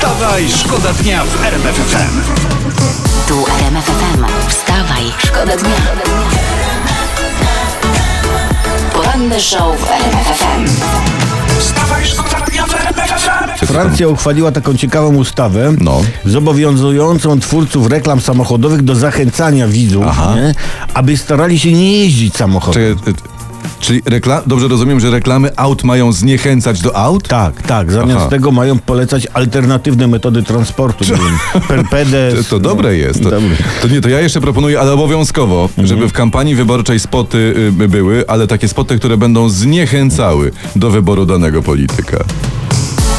Wstawaj, szkoda dnia w RMF FM. Tu RMF FM. Wstawaj, szkoda dnia. Poranny show w RMF FM. Wstawaj, szkoda dnia w RMF FM. Francja uchwaliła taką ciekawą ustawę, No. zobowiązującą twórców reklam samochodowych do zachęcania widzów, Aha. nie? aby starali się nie jeździć samochodem. Czy, czyli rekla- dobrze rozumiem, że reklamy aut mają zniechęcać do aut? Tak, tak. Zamiast Aha. tego mają polecać alternatywne metody transportu. wiem, Perpedes. To, to dobre jest. To, Dobre. to nie, to ja jeszcze proponuję, ale obowiązkowo, żeby w kampanii wyborczej spoty y, by były, ale takie spoty, które będą zniechęcały do wyboru danego polityka.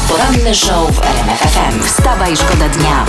Poranny show w RMF FM. Wstawaj, szkoda dnia.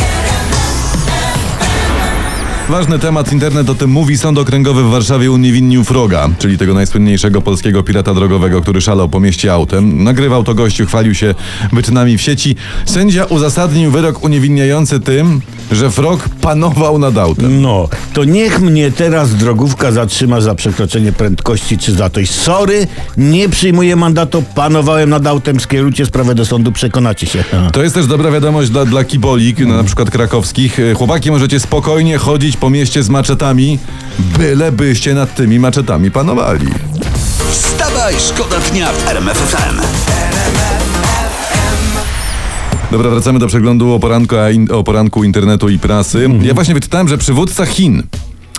Ważny temat, internet o tym mówi. Sąd okręgowy w Warszawie uniewinnił Froga, czyli tego najsłynniejszego polskiego pirata drogowego, który szalał po mieście autem. Nagrywał to gościu, chwalił się wyczynami w sieci. Sędzia uzasadnił wyrok uniewinniający tym, że Frog panował nad autem. No, to niech mnie teraz drogówka zatrzyma za przekroczenie prędkości czy za coś. Sorry, nie przyjmuję mandatu, panowałem nad autem, skierujcie sprawę do sądu, przekonacie się. To jest też dobra wiadomość dla, dla kibolik, no, na przykład krakowskich. E, Chłopaki, możecie spokojnie chodzić po mieście z maczetami, byle byście nad tymi maczetami panowali. Wstawaj, szkoda dnia w RMF Dobra, wracamy do przeglądu o o poranku internetu i prasy. Ja właśnie wyczytałem, że przywódca Chin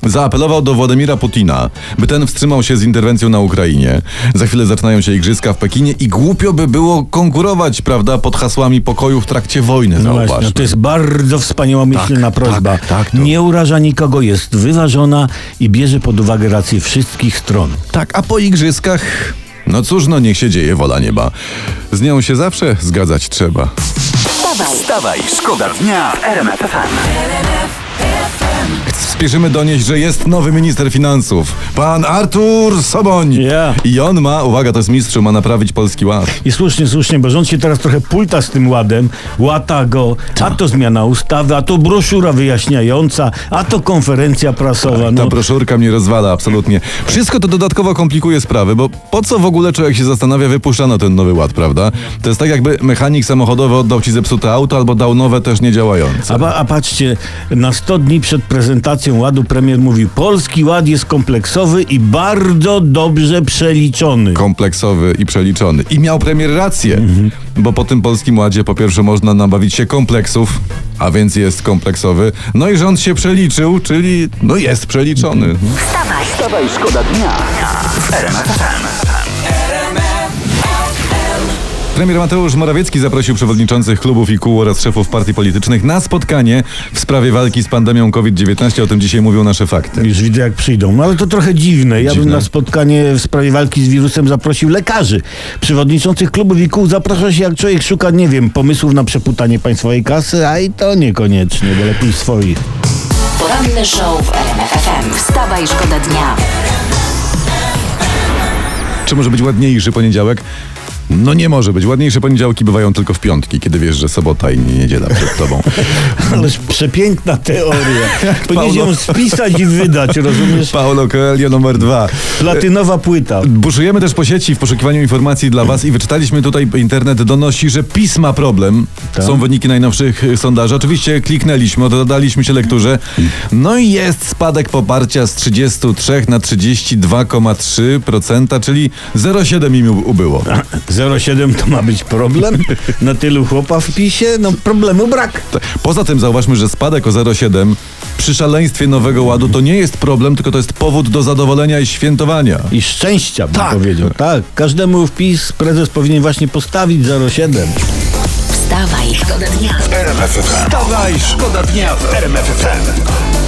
zaapelował do Władimira Putina, by ten wstrzymał się z interwencją na Ukrainie. Za chwilę zaczynają się igrzyska w Pekinie i głupio by było konkurować, prawda, pod hasłami pokoju w trakcie wojny, No właśnie, no to jest bardzo wspaniałomyślna prośba. tak, tak, to- Nie uraża nikogo, jest wyważona i bierze pod uwagę rację wszystkich stron. Tak, a po igrzyskach... No cóż, no niech się dzieje wola nieba. Z nią się zawsze zgadzać trzeba. Wstawaj, Wstawaj, szkoda dnia w RMF FM. Spieszymy donieść, że jest nowy minister finansów. Pan Artur Soboń. Ja. I on ma, uwaga, to jest mistrz, ma naprawić polski ład. I słusznie, słusznie, bo rząd się teraz trochę pulta z tym ładem, łata go, a to zmiana ustawy, a to broszura wyjaśniająca, a to konferencja prasowa. Ta No, broszurka mnie rozwala, absolutnie. Wszystko to dodatkowo komplikuje sprawy, bo po co w ogóle człowiek się zastanawia, wypuszczano ten nowy ład, prawda? To jest tak jakby mechanik samochodowy oddał ci zepsute auto albo dał nowe też niedziałające. a, a patrzcie, na 100 dni przed prezentacją ładu premier mówił, polski ład jest kompleksowy i bardzo dobrze przeliczony. kompleksowy i przeliczony. I miał premier rację, bo po tym polskim ładzie po pierwsze można nabawić się kompleksów, a więc jest kompleksowy. No i rząd się przeliczył, czyli no jest przeliczony. wstawaj. Wstawaj, szkoda dnia. Premier Mateusz Morawiecki zaprosił przewodniczących klubów i kół oraz szefów partii politycznych na spotkanie w sprawie walki z pandemią COVID-19. O tym dzisiaj mówią nasze fakty. Już widzę, jak przyjdą. No ale to trochę dziwne. Ja bym Dziwne. na spotkanie w sprawie walki z wirusem zaprosił lekarzy. Przewodniczących klubów i kół zaprasza się, jak człowiek szuka, nie wiem, pomysłów na przeputanie państwowej kasy, a i to niekoniecznie, bo lepiej swoich. Poranny show w RMF FM. Wstawaj, szkoda dnia. Czy może być ładniejszy poniedziałek? No nie może być. Ładniejsze poniedziałki bywają tylko w piątki, kiedy wiesz, że sobota i niedziela przed tobą. Ależ przepiękna teoria. Powinieneś ją spisać i wydać, rozumiesz? Paulo Coelho numer dwa. Platynowa płyta. Buszujemy też po sieci w poszukiwaniu informacji dla Was i wyczytaliśmy tutaj, internet donosi, że PiS ma problem. Tak. Są wyniki najnowszych sondaży. Oczywiście kliknęliśmy, dodaliśmy się lekturze. No i jest spadek poparcia z 33 na 32,3%, czyli 0,7 im ubyło. 07 to ma być problem? Na tylu chłopa w PiSie? No problemu brak. Poza tym zauważmy, że spadek o 0,7 przy szaleństwie Nowego Ładu to nie jest problem, tylko to jest powód do zadowolenia i świętowania. I szczęścia, bym Tak. powiedział. Tak, każdemu wpis prezes powinien właśnie postawić 07. Wstawaj, szkoda dnia. RMF FM. Wstawaj, szkoda dnia w RMF FM.